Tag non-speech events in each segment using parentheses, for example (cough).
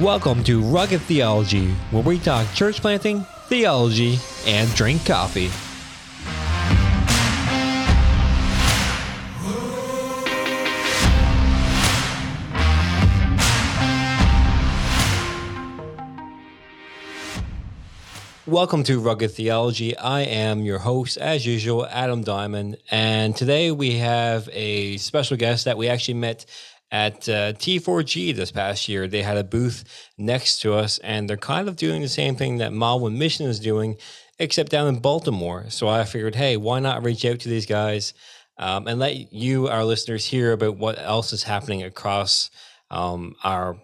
welcome to Rugged Theology, where we talk church planting, theology, and drink coffee. Welcome to Rugged Theology. I am your host, as usual, Adam Diamond. And today we have a special guest that we actually met at uh, T4G this past year. They had a booth next to us, and they're kind of doing the same thing that Mile One Mission is doing, except down in Baltimore. So I figured, hey, why not reach out to these guys um, and let you, our listeners, hear about what else is happening across um, our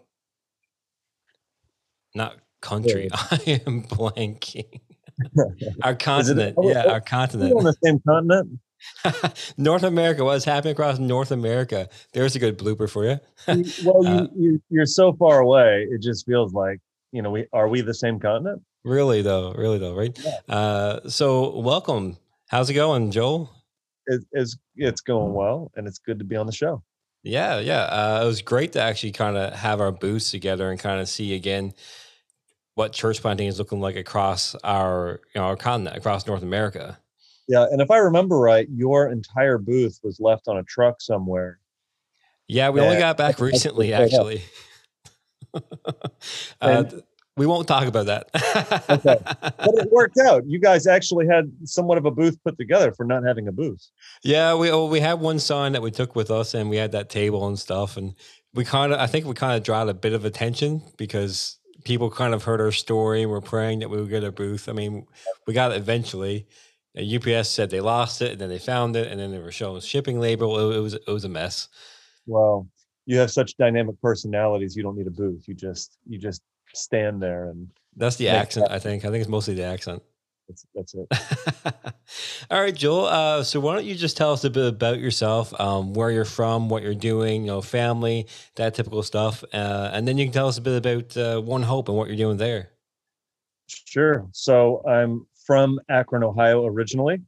not country. (laughs) I am blanking. (laughs) our continent. It, yeah, our continent. on the same continent. (laughs) North America. What's happening across North America? There's a good blooper for you. (laughs) well, uh, you, you are so far away. It just feels like you know we are we the same continent. Really though, really though, right? Yeah. Uh, so welcome. How's it going, Joel? It, it's it's going well, and it's good to be on the show. Yeah, yeah. Uh, it was great to actually kind of have our booths together and kind of see again what church planting is looking like across our you know our continent, across North America. Yeah, and if I remember right, your entire booth was left on a truck somewhere. Yeah, we only got back (laughs) recently, actually. (laughs) uh, we won't talk about that. okay. But it (laughs) worked out. You guys actually had somewhat of a booth put together for not having a booth. Yeah, we well, we had one sign that we took with us, and we had that table and stuff, and we kind of I think we kind of drawed a bit of attention because people kind of heard our story and were praying that we would get a booth. I mean, we got it eventually. UPS said they lost it, and then they found it, and then they were showing shipping label. It, it was it was a mess. Well, you have such dynamic personalities. You don't need a booth. You just you just stand there and. That's the accent. That. I think. I think it's mostly the accent. That's, that's it. (laughs) All right, Joel. Uh, so why don't you just tell us a bit about yourself, um, where you're from, what you're doing, you know, family, that typical stuff, uh, and then you can tell us a bit about uh, One Hope and what you're doing there. Sure. So I'm from Akron, Ohio, originally,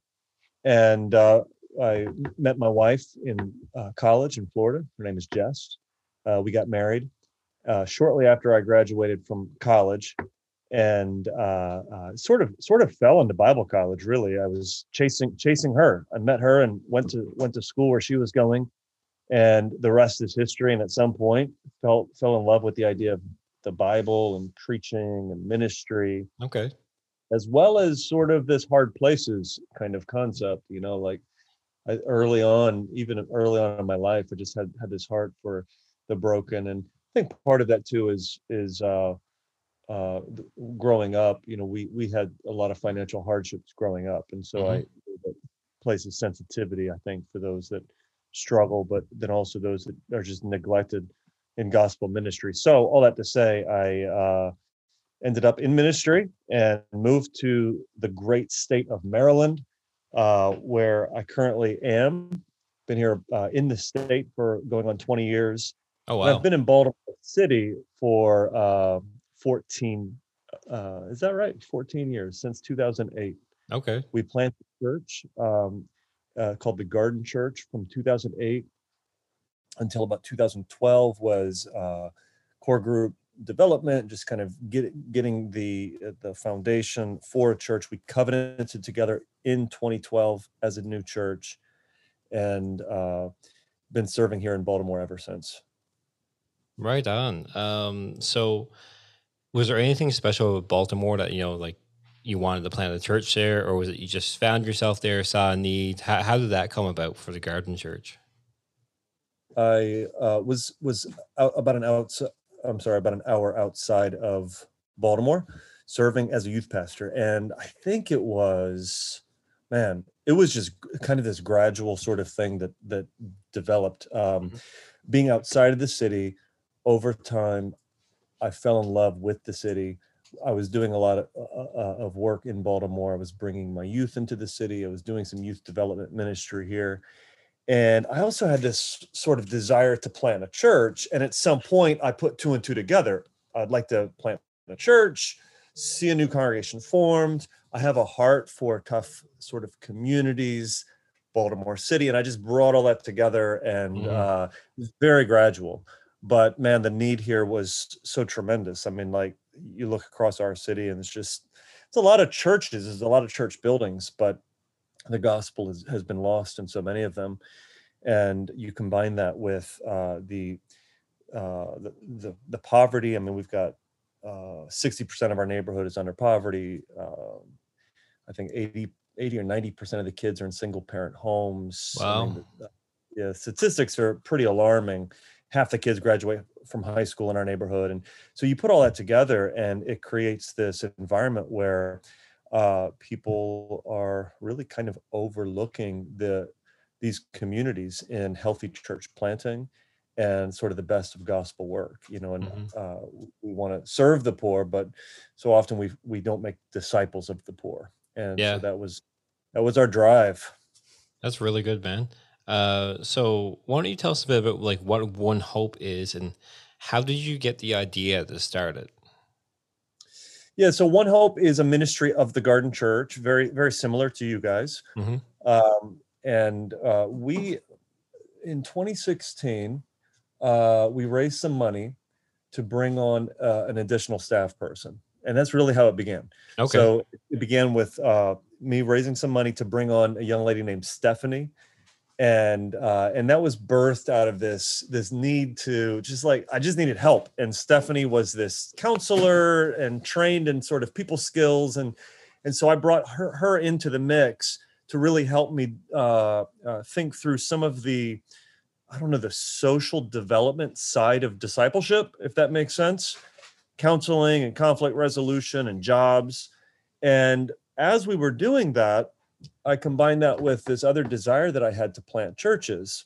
and uh, I met my wife in uh, college in Florida. Her name is Jess. Uh, we got married shortly after I graduated from college and uh, uh, sort of sort of fell into Bible college. Really, I was chasing chasing her. I met her and went to went to school where she was going, and the rest is history. And at some point, felt fell in love with the idea of the Bible and preaching and ministry. Okay, as well as sort of this hard places kind of concept. You know, like I, early on, even early on in my life, I just had had this heart for the broken, and I think part of that too is is uh, uh, growing up, you know, we we had a lot of financial hardships growing up, and so mm-hmm. I places sensitivity, I think, for those that struggle, but then also those that are just neglected in gospel ministry. So all that to say, I uh, ended up in ministry and moved to the great state of Maryland, uh, where I currently am. Been here uh, in the state for going on 20 years. Oh wow! And I've been in Baltimore City for uh, 14 uh, is that right 14 years since 2008 okay we planted a church um, uh, called the garden church from 2008 until about 2012 was uh, core group development just kind of get, getting the uh, the foundation for a church we covenanted together in 2012 as a new church and uh, been serving here in baltimore ever since right on um, so was there anything special with Baltimore that you know, like you wanted to plant a church there, or was it you just found yourself there, saw a need? How, how did that come about for the Garden Church? I uh, was was about an outside. I'm sorry, about an hour outside of Baltimore, serving as a youth pastor, and I think it was, man, it was just kind of this gradual sort of thing that that developed. Um, mm-hmm. Being outside of the city over time, I fell in love with the city. I was doing a lot of, uh, uh, uh, of work in Baltimore. I was bringing my youth into the city. I was doing some youth development ministry here. And I also had this sort of desire to plant a church. And at some point, I put two and two together. I'd like to plant a church, see a new congregation formed. I have a heart for tough sort of communities, Baltimore City. And I just brought all that together and mm. uh, very gradual but man, the need here was so tremendous. I mean, like you look across our city, and it's just it's a lot of churches, there's a lot of church buildings, but the gospel is, has been lost in so many of them. And you combine that with uh, the, uh, the, the the poverty. I mean, we've got uh, 60% of our neighborhood is under poverty. Uh, I think 80, 80 or 90% of the kids are in single parent homes. Wow. I mean, the, yeah, statistics are pretty alarming. Half the kids graduate from high school in our neighborhood. And so you put all that together and it creates this environment where uh, people are really kind of overlooking the these communities in healthy church planting and sort of the best of gospel work you know and Mhm. uh, we want to serve the poor but so often we we don't make disciples of the poor and Yeah. so that was that was our drive That's really good, man. Uh, so why don't you tell us a bit about like what One Hope is and how did you get the idea to start it? Yeah so one hope is a ministry of the garden church very very similar to you guys Mhm. um, and uh, we in 2016 uh, we raised some money to bring on uh, an additional staff person and that's really how it began Okay. so it began with uh, me raising some money to bring on a young lady named stephanie and uh, and that was birthed out of this this need to just like I just needed help. And Stephanie was this counselor and trained in sort of people skills, and and so I brought her her into the mix to really help me uh, uh, think through some of the I don't know the social development side of discipleship, if that makes sense, counseling and conflict resolution and jobs, and as we were doing that I combined that with this other desire that I had to plant churches.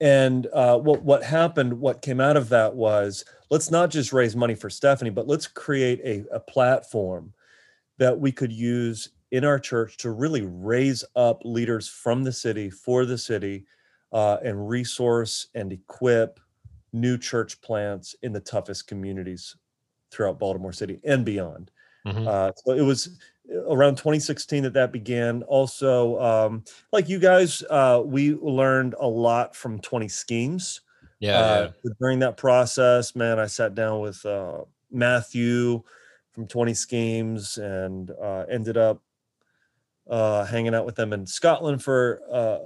And uh, what what happened, what came out of that was let's not just raise money for Stephanie, but let's create a, a platform that we could use in our church to really raise up leaders from the city for the city uh, and resource and equip new church plants in the toughest communities throughout Baltimore City and beyond. Mhm. Uh, so it was around 2016 that that began. Also, um, like you guys, uh, we learned a lot from 20 schemes. yeah, Uh, During that process, man, I sat down with uh, Matthew from 20 schemes and uh, ended up uh, hanging out with them in Scotland for uh,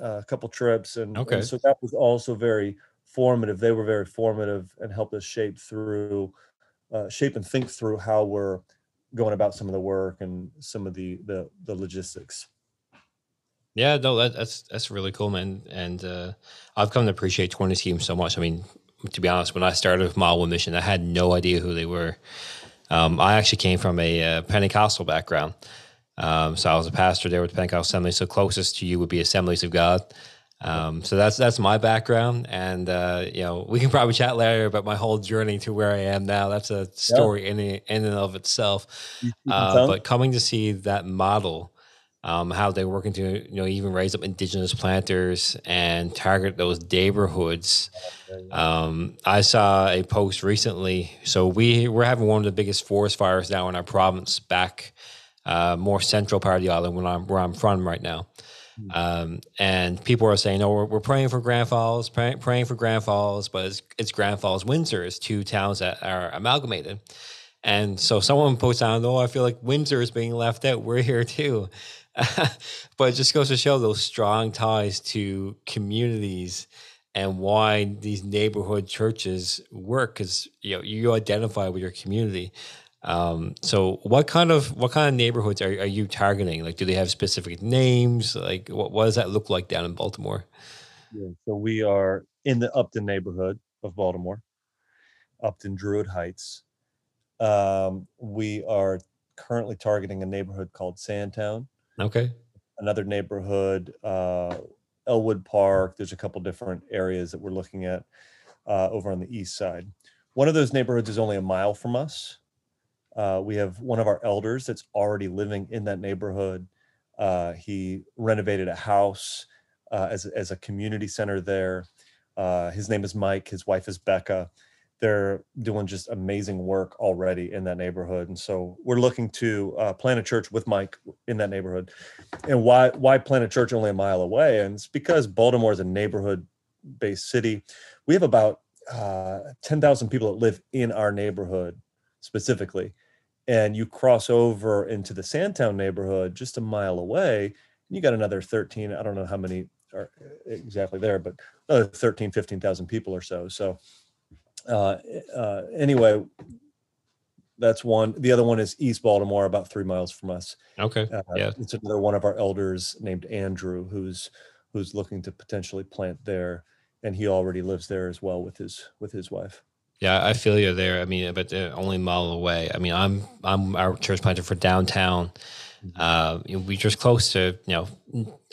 a couple trips. And, and Okay. so that was also very formative. They were very formative and helped us shape through, uh, shape and think through how we're going about some of the work and some of the the, the logistics. Yeah, no, that, that's that's really cool, man. And uh, I've come to appreciate 20 schemes so much. I mean, to be honest, when I started with Mile Mission, I had no idea who they were. Um, I actually came from a uh, Pentecostal background. Um, so I was a pastor there with Pentecostal Assembly. So closest to you would be Assemblies of God. Um, so that's that's my background, and uh, you know we can probably chat later about my whole journey to where I am now. That's a story in in and of itself. You- you can Uh, but coming to see that model, um, how they're working to you know even raise up indigenous planters and target those neighborhoods. Um, I saw a post recently. So we we're having one of the biggest forest fires now in our province, back uh, more central part of the island, when I'm where I'm from right now. Um, and people are saying, "Oh, we're, we're praying for Grand Falls, pray, praying for Grand Falls, but it's, it's Grand Falls, Windsor is two towns that are amalgamated." And so someone posts on, "Oh, I feel like Windsor is being left out. We're here too." (laughs) but it just goes to show those strong ties to communities and why these neighborhood churches work because you know you identify with your community. Um, so what kind of what kind of neighborhoods are, are you targeting? Like, do they have specific names? Like, what, what does that look like down in Baltimore? Yeah, So we are in the Upton neighborhood of Baltimore, Upton Druid Heights. Um, we are currently targeting a neighborhood called Sandtown, Okay, another neighborhood, uh, Ellwood Park. There's a couple different areas that we're looking at uh, over on the east side. One of those neighborhoods is only a mile from us. Uh, we have one of our elders that's already living in that neighborhood. Uh, he renovated a house uh, as, as a community center there. Uh, his name is Mike. His wife is Becca. They're doing just amazing work already in that neighborhood, and so we're looking to uh, plant a church with Mike in that neighborhood. And why why plant a church only a mile away? And it's because Baltimore is a neighborhood based city. we have about uh, 10,000 people that live in our neighborhood specifically. And you cross over into the Sandtown neighborhood just a mile away, and you got another 13. I don't know how many are exactly there, but another 13, 15,000 people or so. So, uh, uh, anyway, that's one. The other one is East Baltimore, about three miles from us. Okay. Uh, Yeah. it's another one of our elders named Andrew, who's who's looking to potentially plant there, and he already lives there as well with his with his wife. Yeah, I feel you there. I mean, but uh, only a mile away. I mean, I'm I'm our church planter for downtown. Uh, you know, we're just close to you know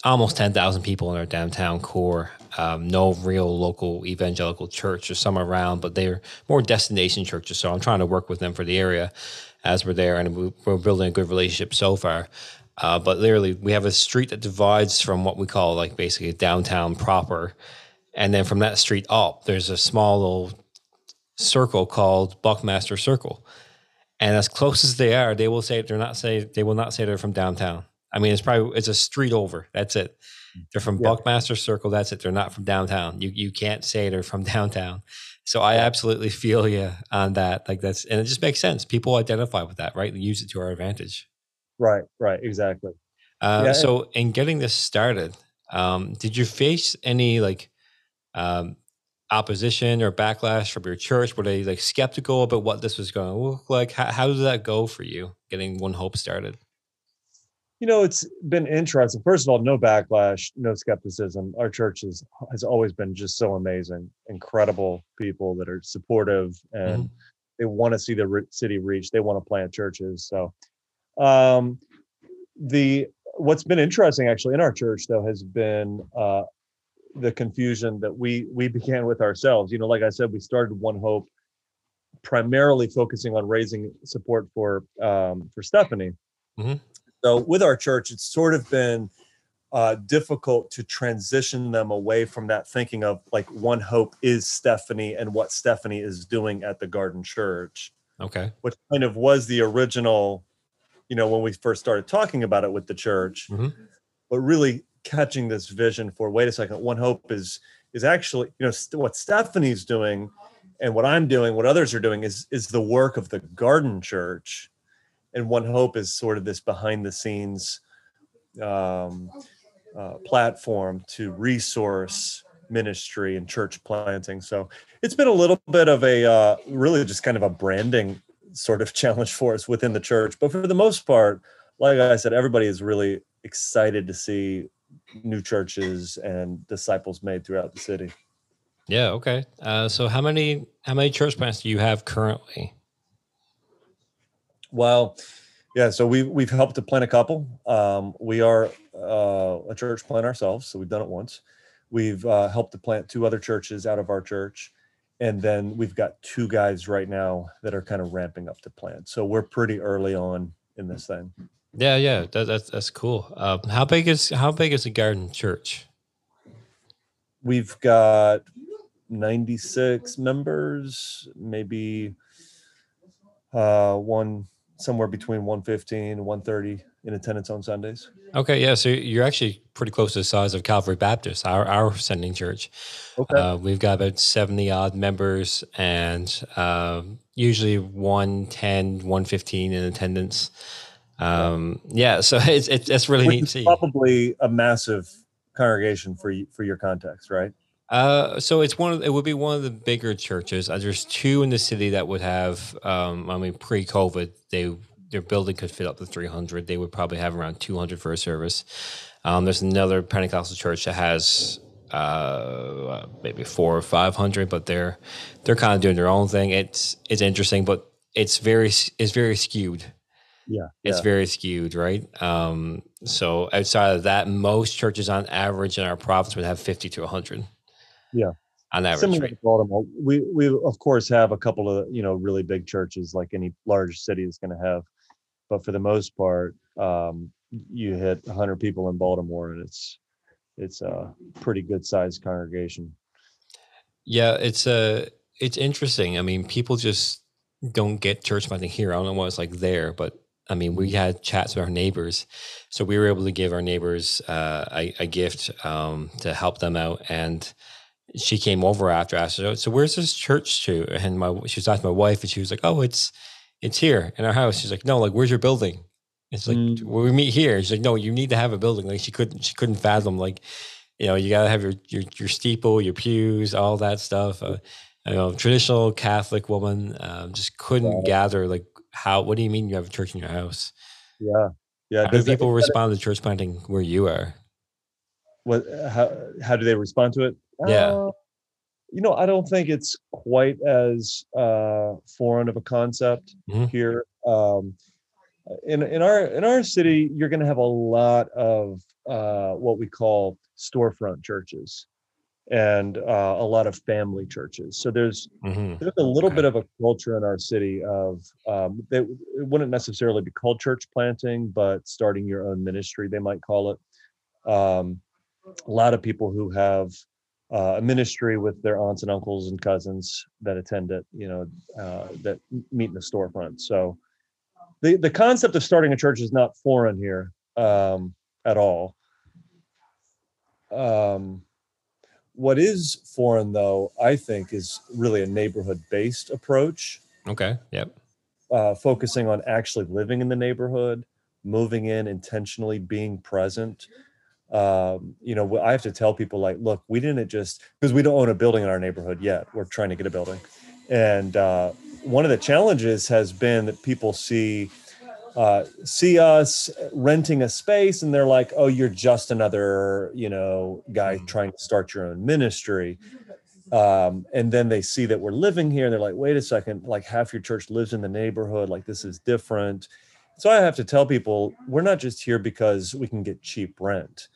almost ten thousand people in our downtown core. Um, no real local evangelical church. There's some around, but they're more destination churches. So I'm trying to work with them for the area as we're there, and we- we're building a good relationship so far. Uh, but literally, we have a street that divides from what we call like basically downtown proper, and then from that street up, there's a small little circle called Buckmaster Circle. And as close as they are, they will say they're not say they will not say they're from downtown. I mean, it's probably it's a street over. That's it. They're from Yeah. Buckmaster Circle. That's it. They're not from downtown. You you can't say they're from (laughs) downtown. So I absolutely feel you on that. Like that's and it just makes sense. People identify with that, right? They use it to our advantage. Right, right, exactly. Uh, Yeah, so in getting this started, um, did you face any like um, opposition or backlash from your church? Were they like skeptical about what this was going to look like? How, how did that go for you getting One Hope started? You know, it's been interesting. First of all, no backlash, no skepticism. Our church is, has always been just so amazing, incredible people that are supportive and they want to see the city reach. They want to plant churches. So, um, the what's been interesting actually in our church though has been uh, the confusion that we we began with ourselves. You know, like I said, we started One Hope primarily focusing on raising support for um, for Stephanie. Mhm. So with our church, it's sort of been uh, difficult to transition them away from that thinking of like One Hope is Stephanie and what Stephanie is doing at the Garden Church, Okay. which kind of was the original, you know, when we first started talking about it with the church, Mhm. but really catching this vision for wait a second, One Hope is is actually you know st- what Stephanie's doing and what I'm doing, what others are doing is is the work of the Garden Church, and One Hope is sort of this behind the scenes um, uh, platform to resource ministry and church planting. So it's been a little bit of a uh, really just kind of a branding sort of (laughs) challenge for us within the church, but for the most part, like I said, everybody is really excited to see new churches and disciples made throughout the city. Yeah. Okay. Uh, so how many how many church plants do you have currently? Well, yeah, so we we've helped to plant a couple. Um, we are uh, a church plant ourselves, so we've done it once. We've uh, helped to plant two other churches out of our church, and then we've got two guys right now that are kind of ramping up to plant. So we're pretty early on in this thing. Yeah. Yeah. That, that's that's cool. Um, how big is how big is the Garden Church? We've got 96 members, maybe uh, one somewhere between 115 and 130 in attendance on Sundays. Okay, yeah. So you're actually pretty close to the size of Calvary Baptist, our our sending church. Okay. Uh, we've got about 70 odd members and um, usually 110, 115 in attendance. Um, yeah, so (laughs) it's, it's, it's really Which neat to see. probably a massive congregation for you, for your context, right? Uh, so it's one of it would be one of the bigger churches. Uh, there's two in the city that would have. Um, I mean, pre-COVID, they their building could fit up to 300. They would probably have around 200 for a service. Um, there's another Pentecostal church that has uh, maybe four or 500, but they're they're kind of doing their own thing. It's it's interesting, but it's very it's very skewed. Yeah. It's yeah. very skewed, right? Um, so outside of that, most churches on average in our province would have 50 to 100. Yeah. On average, Similar right? to Baltimore, we we of course have a couple of you know really big churches like any large city is going to have, but for the most part, um, you hit 100 people in Baltimore, and it's it's a pretty good sized congregation. Yeah, it's uh it's interesting. I mean, people just don't get church planting here. I don't know what it's like there, but I mean, we had chats with our neighbors, so we were able to give our neighbors uh, a, a gift um, to help them out, and she came over after. I asked "So where's this church to?" And my she was asking my wife, and she was like, "Oh, it's it's here in our house." She's like, "No, like where's your building?" It's like mm. well, we meet here. She's like, "No, you need to have a building." Like she couldn't she couldn't fathom like you know you got to have your, your your steeple, your pews, all that stuff. Uh, you know, traditional Catholic woman um, just couldn't yeah. gather like how. What do you mean you have a church in your house? Yeah, yeah. How do people that, respond to church planting where you are? What? How? How do they respond to it? Yeah. Uh, you know, I don't think it's quite as uh, foreign of a concept mm-hmm. here. Um, in in our in our city, you're going to have a lot of uh, what we call storefront churches and uh, a lot of family churches. So there's mm-hmm. there's a little okay. bit of a culture in our city of um, they, it wouldn't necessarily be called church planting, but starting your own ministry, they might call it. Um, a lot of people who have uh, a ministry with their aunts and uncles and cousins that attend it, you know, uh, that meet in the storefront. So the the concept of starting a church is not foreign here um, at all. Um, what is foreign, though, I think, is really a neighborhood based approach. Okay. Yep. Uh, focusing on actually living in the neighborhood, moving in intentionally, being present. Um, you know, I have to tell people, like, look, we didn't just because we don't own a building in our neighborhood yet. We're trying to get a building. And uh, one of the challenges has been that people see uh, see us renting a space and they're like, oh, you're just another, you know, guy mm. trying to start your own ministry. Um, and then they see that we're living here and they're like, wait a second, like half your church lives in the neighborhood, like this is different. So I have to tell people we're not just here because we can get cheap rent,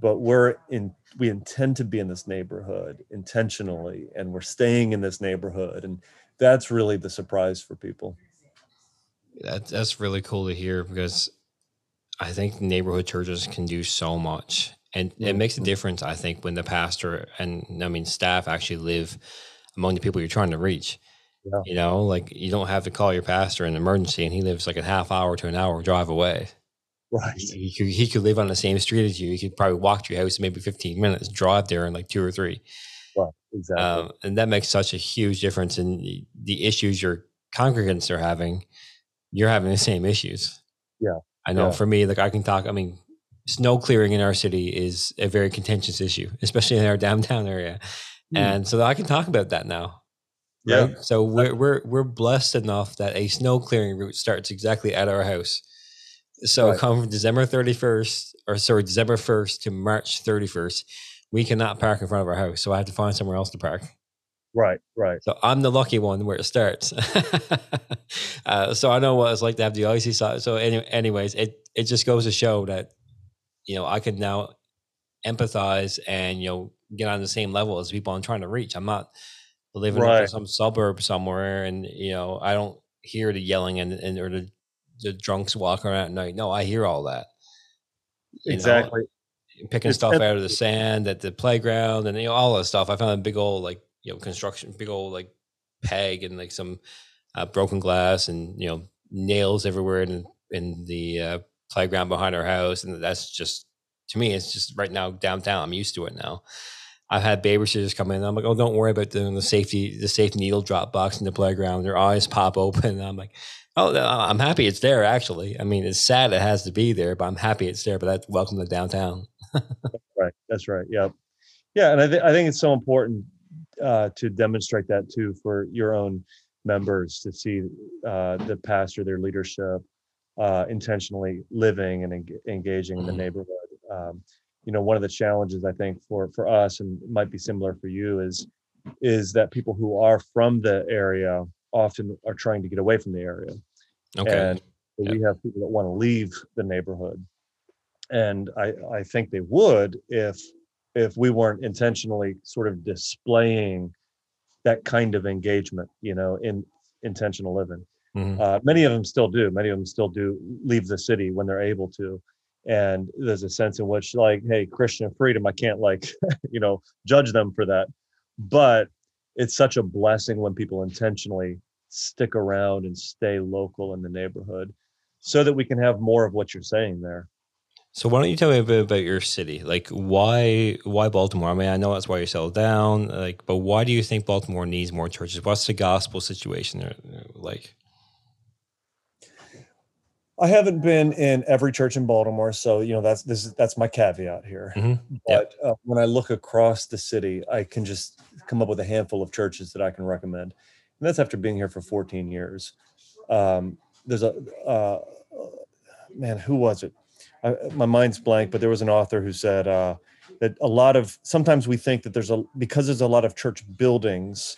but we're in we intend to be in this neighborhood intentionally and we're staying in this neighborhood. And that's really the surprise for people. That, that's really cool to hear because I think neighborhood churches can do so much. And mm-hmm. it makes a difference, I think, when the pastor and I mean staff actually live among the people you're trying to reach. Yeah. You know, like you don't have to call your pastor in an emergency and he lives like a half hour to an hour drive away. Right. He, he, could, he could live on the same street as you. He could probably walk to your house maybe 15 minutes, drive there in like two or three. Right. Exactly. Um, and that makes such a huge difference in the, the issues your congregants are having you're having the same issues. Yeah. I know yeah. for me, like I can talk, I mean, snow clearing in our city is a very contentious issue, especially in our (laughs) downtown area. Mm. And so I can talk about that now. Yeah. Right? So we're, we're, we're blessed enough that a snow clearing route starts exactly at our house. So right. come from December 31st or sorry, December 1st to March 31st, we cannot park in front of our house. So I have to find somewhere else to park. Right, right. So I'm the lucky one where it starts. (laughs) uh, so I know what it's like to have the icy side. So, any, anyways, it it just goes to show that you know I can now empathize and you know get on the same level as people I'm trying to reach. I'm not living right. in some suburb somewhere, and you know I don't hear the yelling and, and or the the drunks walking around at night. No, I hear all that. exactly. Know, picking it's stuff out of the sand at the playground and you know all that stuff. I found a big old like you know construction big old like peg and like some uh, broken glass and you know nails everywhere in in the uh, playground behind our house. And that's just to me it's just right now downtown. I'm used to it now. I've had babysitters come in i'm like oh don't worry about the, the safety the safe needle drop box in the playground. Their eyes pop open i'm like oh i'm happy it's there actually. I mean it's sad it has to be there but i'm happy it's there but that's welcome to downtown. (laughs) Right. That's right. Yeah yeah and I, th- I think it's so important uh, to demonstrate that too for your own members to see uh, the pastor, their leadership, uh, intentionally living and en- engaging in the mm-hmm. neighborhood. Um, you know, one of the challenges I think for for us, and might be similar for you, is is that people who are from the area often are trying to get away from the area. Okay. And yep. we have people that want to leave the neighborhood. And I, I think they would if if we weren't intentionally sort of displaying that kind of engagement, you know, in intentional living. Mm-hmm. Uh, many of them still do. Many of them still do leave the city when they're able to. And there's a sense in which, like, hey, Christian freedom, I can't like, (laughs) you know, judge them for that. But it's such a blessing when people intentionally stick around and stay local in the neighborhood so that we can have more of what you're saying there. So why don't you tell me a bit about your city? Like why why Baltimore? I mean, I know that's why you settled down. Like, but why do you think Baltimore needs more churches? What's the gospel situation there like? I haven't been in every church in Baltimore, so you know that's this that's my caveat here. Mm-hmm. But uh, when I look across the city, I can just come up with a handful of churches that I can recommend, and that's after being here for 14 years. Um, there's a uh, man, who was it? I, my mind's blank, but there was an author who said uh, that a lot of sometimes we think that there's a because there's a lot of church buildings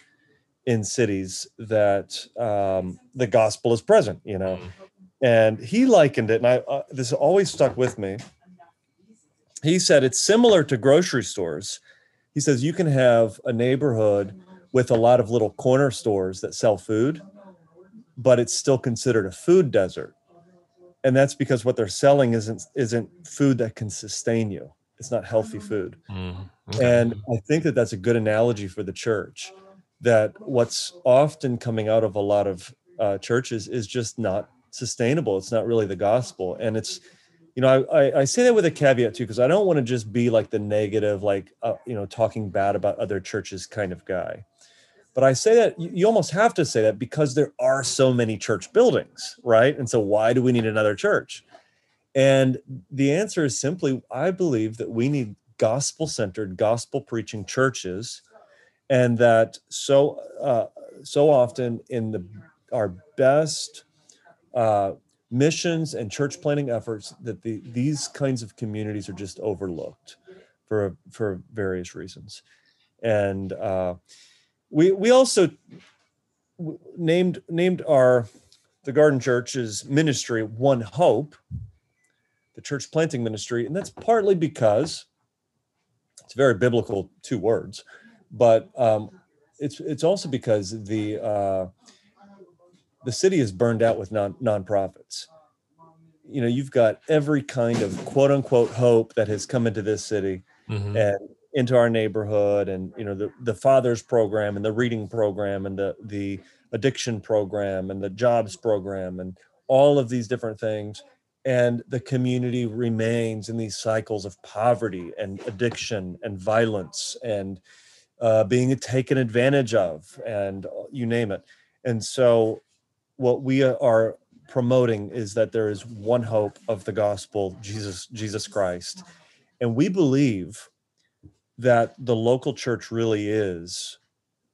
in cities that um, the gospel is present. You know, mm-hmm. and he likened it, and I uh, this always stuck with me. He said it's similar to grocery stores. He says you can have a neighborhood with a lot of little corner stores that sell food, but it's still considered a food desert and that's because what they're selling isn't isn't food that can sustain you. It's not healthy mm-hmm. food. Mm-hmm. and i think that that's a good analogy for the church that what's often coming out of a lot of uh, churches is just not sustainable. It's not really the gospel. And it's you know i i, say that with a caveat too because i don't want to just be like the negative like uh, you know talking bad about other churches kind of guy but I say that you almost have to say that because there are so many church buildings, right? And so why do we need another church? And the answer is simply I believe that we need gospel centered, gospel preaching churches. And that so uh, so often in the our best uh, missions and church planning efforts that the, these kinds of communities are just overlooked for for various reasons and uh, we we also named named our the Garden Church's ministry One Hope, the church planting ministry, and that's partly because it's very biblical two words, but um, it's it's also because the uh, the city is burned out with non nonprofits. You know, you've got every kind of quote unquote hope that has come into this city, mm-hmm. and into our neighborhood and you know the, the fathers program and the reading program and the the addiction program and the jobs program and all of these different things. And the community remains in these cycles of poverty and addiction and violence and uh, being taken advantage of and uh, you name it. And so what we are promoting is that there is one hope of the gospel jesus jesus christ. And we believe that the local church really is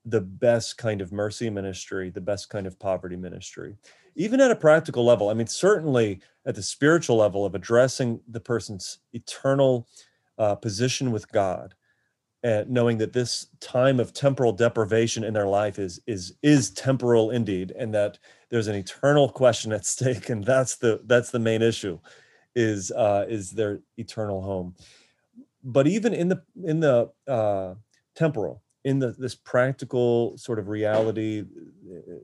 the best kind of mercy ministry, the best kind of poverty ministry. Even at a practical level, I mean, certainly at the spiritual level of addressing the person's eternal uh, position with God, and knowing that this time of temporal deprivation in their life is is is temporal indeed, and that there's an eternal question at (laughs) stake, and that's the that's the main issue, is uh, is their eternal home but even in the in the uh, temporal in the this practical sort of reality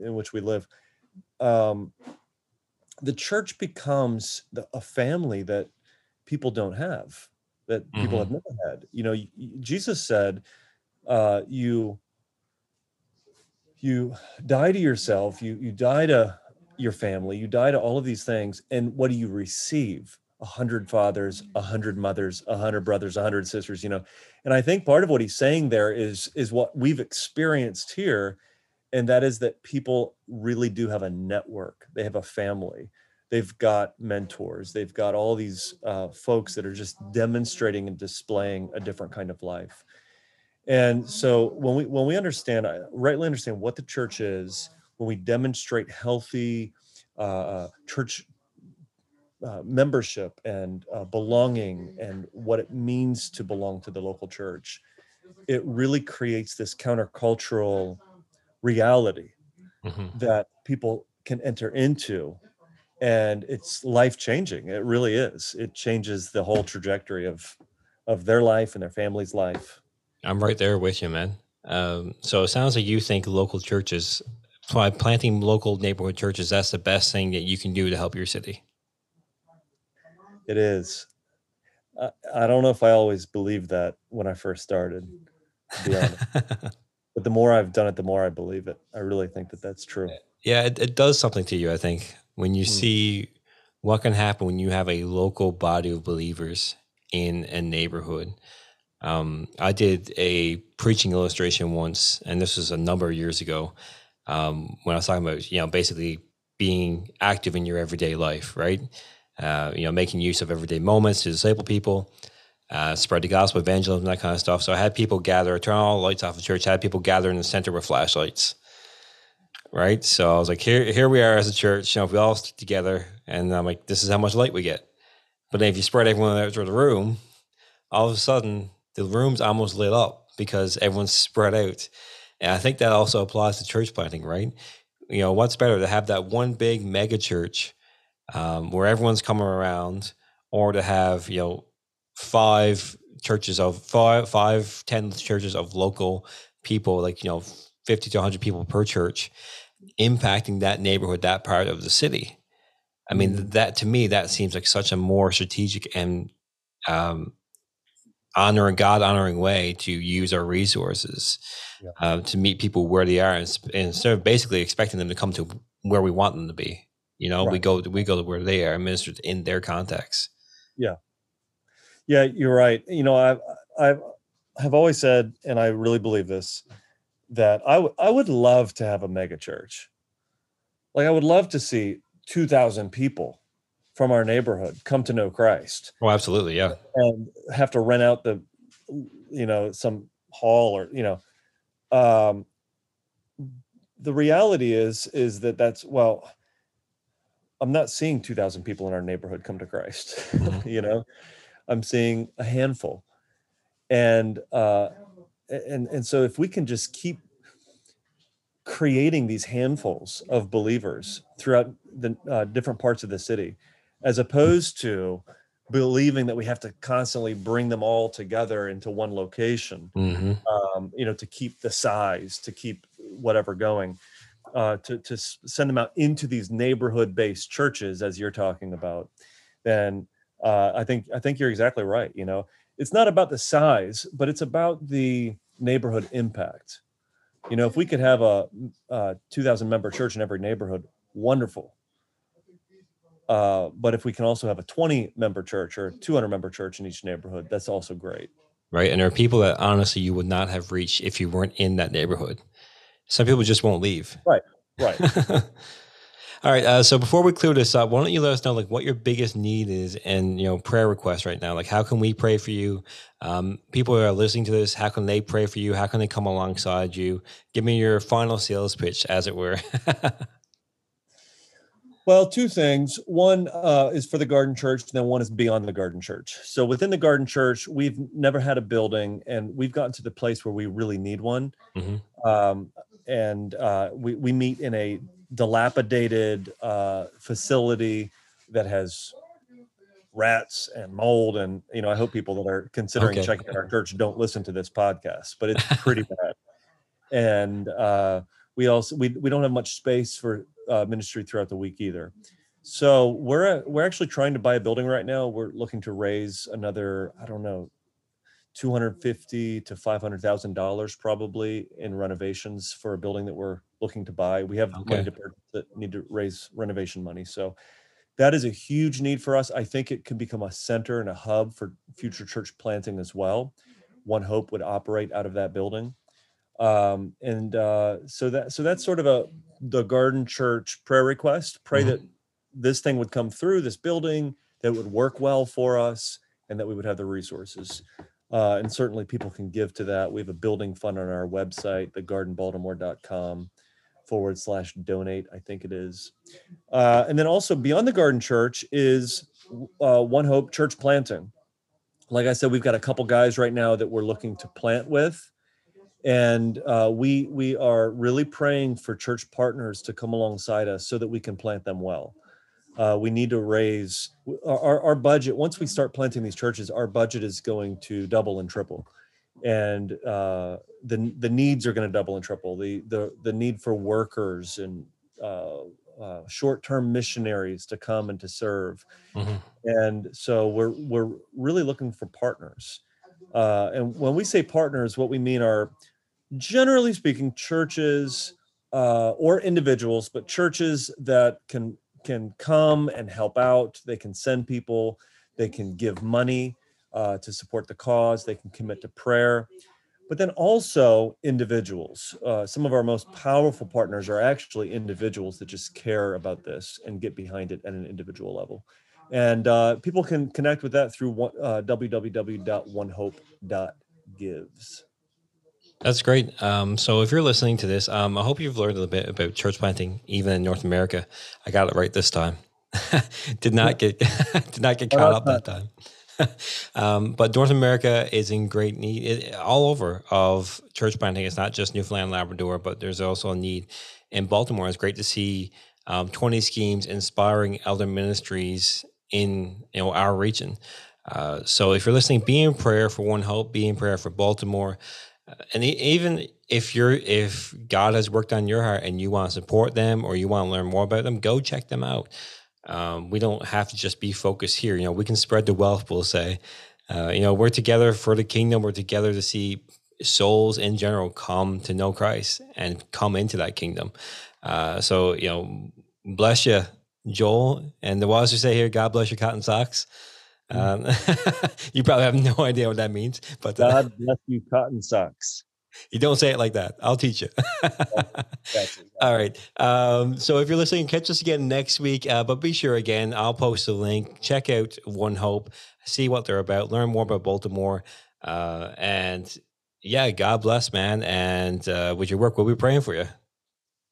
in which we live um, the church becomes the, a family that people don't have that people mm-hmm. have never had you know jesus said uh, you you die to yourself you you die to your family you die to all of these things and what do you receive a hundred fathers, a hundred mothers, a hundred brothers, a hundred sisters, you know. And I think part of what he's saying there is is what we've experienced here, and that is that people really do have a network. They have a family. They've got mentors. They've got all these uh, folks that are just demonstrating and displaying a different kind of life. And so when we when we understand, rightly understand what the church is, when we demonstrate healthy uh, uh church uh, membership and uh, belonging and what it means to belong to the local church, it really creates this countercultural reality mm-hmm. that people can enter into. And it's life changing. It really is. It changes the whole trajectory of of their life and their family's life. I'm right there with you, man. Um, so it sounds like you think local churches, by planting local neighborhood churches, that's the best thing that you can do to help your city. It is. I, I don't know if I always believed that when I first started, to be honest. (laughs) but the more I've done it, the more I believe it. I really think that that's true. Yeah, it, it does something to you. I think when you mm. see what can happen when you have a local body of believers in a neighborhood. Um, I did a preaching illustration once, and this was a number of years ago um, when I was talking about, you know, basically being active in your everyday life, right? Uh, you know, making use of everyday moments to disciple people, uh, spread the gospel, evangelism, that kind of stuff. So I had people gather, turn all the lights off the church, I had people gather in the center with flashlights, right? So I was like, here, here we are as a church. You know, if we all stick together, and I'm like, this is how much light we get. But then if you spread everyone out through the room, all of a sudden the room's almost lit up because everyone's spread out. And I think that also applies to church planting, right? You know, what's better to have that one big mega church um, where everyone's coming around, or to have you know five churches of five, five, ten churches of local people, like you know, fifty to hundred people per church, impacting that neighborhood, that part of the city. I mean, mm-hmm. that to me, that seems like such a more strategic and um, honoring God honoring way to use our resources yeah. uh, to meet people where they are, and, instead of basically expecting them to come to where we want them to be. You know, right. we go we go to where they are, ministered in their context. Yeah, yeah, you're right. You know, I've I've have always said, and I really believe this, that I, w- I would love to have a mega church. Like I would love to see 2,000 people from our neighborhood come to know Christ. Oh, absolutely. Yeah. And have to rent out the, you know, some hall or, you know, um, the reality is, is that that's, well, I'm not seeing 2000 people in our neighborhood come to Christ. Mm-hmm. (laughs) you know, I'm seeing a handful. And, uh, and, and so if we can just keep creating these handfuls of believers throughout the uh, different parts of the city, as opposed to believing that we have to constantly bring them all together into one location, mm-hmm. um, you know, to keep the size, to keep whatever going, uh, to to send them out into these neighborhood-based churches, as you're talking about, then uh, I think I think you're exactly right. You know, it's not about the size, but it's about the neighborhood impact. You know if we could have a, a 2000 member church in every neighborhood wonderful. Uh, but if we can also have a 20 member church or 200 member church in each neighborhood that's also great. Right and there are people that honestly you would not have reached if you weren't in that neighborhood some people just won't leave right right (laughs) All right. Uh, so before we clear this up, why don't you let us know like what your biggest need is and you know prayer requests right now? Like how can we pray for you? Um, people who are listening to this, how can they pray for you? How can they come alongside you? Give me your final sales pitch, as it were. (laughs) well, two things. One uh, is for the Garden Church, and then one is beyond the Garden Church. So within the Garden Church, we've never had a building, and we've gotten to the place where we really need one. Mm-hmm. Um, and uh, we we meet in a dilapidated uh, facility that has rats and mold and you know i hope people that are considering okay. checking our church don't listen to this podcast but it's (laughs) pretty bad. And uh, we also we, we don't have much space for uh, ministry throughout the week either. So we're we're actually trying to buy a building right now. We're looking to raise another i don't know 250 to 500 thousand dollars probably in renovations for a building that we're looking to buy. We have okay. money to that need to raise renovation money. So that is a huge need for us. I think it can become a center and a hub for future church planting as well. One Hope would operate out of that building. Um, and uh, so that so that's sort of a the Garden Church prayer request. Pray mm-hmm. that this thing would come through this building, that would work well for us, and that we would have the resources. Uh, and certainly people can give to that. We have a building fund on our website, thegardenbaltimore.com forward slash donate, I think it is. Uh, and then also beyond the Garden Church is uh, One Hope Church Planting. Like I said, we've got a couple guys right now that we're looking to plant with. And uh, we we are really praying for church partners to come alongside us so that we can plant them well. Uh, we need to raise our, our budget. Once we start planting these churches, our budget is going to double and triple and uh, the the needs are going to double and triple. The the the need for workers and uh, uh, short-term missionaries to come and to serve, mm-hmm. and so we're we're really looking for partners. Uh, and when we say partners, what we mean are, generally speaking, churches uh, or individuals, but churches that can can come and help out. They can send people. They can give money uh, to support the cause. They can commit to prayer. But then also individuals. Uh, some of our most powerful partners are actually individuals that just care about this and get behind it at an individual level. And uh, people can connect with that through uh, www.onehope.gives. That's great. Um, so if you're listening to this, um, I hope you've learned a little bit about church planting, even in North America. I got it right this time. (laughs) did not get (laughs) did not get caught up that time. (laughs) um, but North America is in great need it, all over of church planting. It's not just Newfoundland, Labrador, but there's also a need in Baltimore. It's great to see um, 20 schemes inspiring elder ministries in you know our region. Uh, so if you're listening, be in prayer for One Hope, be in prayer for Baltimore, and even if you're if God has worked on your heart and you want to support them or you want to learn more about them, go check them out. Um, we don't have to just be focused here. You know, we can spread the wealth. We'll say, uh, you know, we're together for the kingdom. We're together to see souls in general come to know Christ and come into that kingdom. Uh, so, you know, bless you, Joel. And the Wazzer say here, God bless your cotton socks. Um, (laughs) you probably have no (laughs) idea what that means, but uh, God bless you, cotton socks. You don't say it like that. I'll teach you. (laughs) All right. Um, so if you're listening, catch us again next week. Uh, but be sure again, I'll post a link. Check out One Hope, see what they're about, learn more about Baltimore, uh, and yeah, God bless, man. And uh, with your work, we'll be praying for you.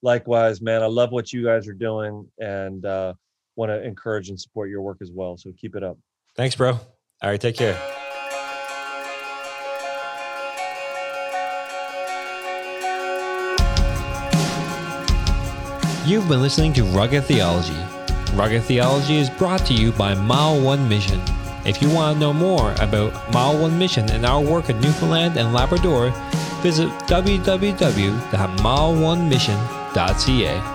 Likewise, man. I love what you guys are doing, and uh, want to encourage and support your work as well. So keep it up. Thanks, bro. All right, take care. You've been listening to Rugged Theology. Rugged Theology is brought to you by Mile One Mission. If you want to know more about Mile One Mission and our work in Newfoundland and Labrador, visit www.mileonemission.ca.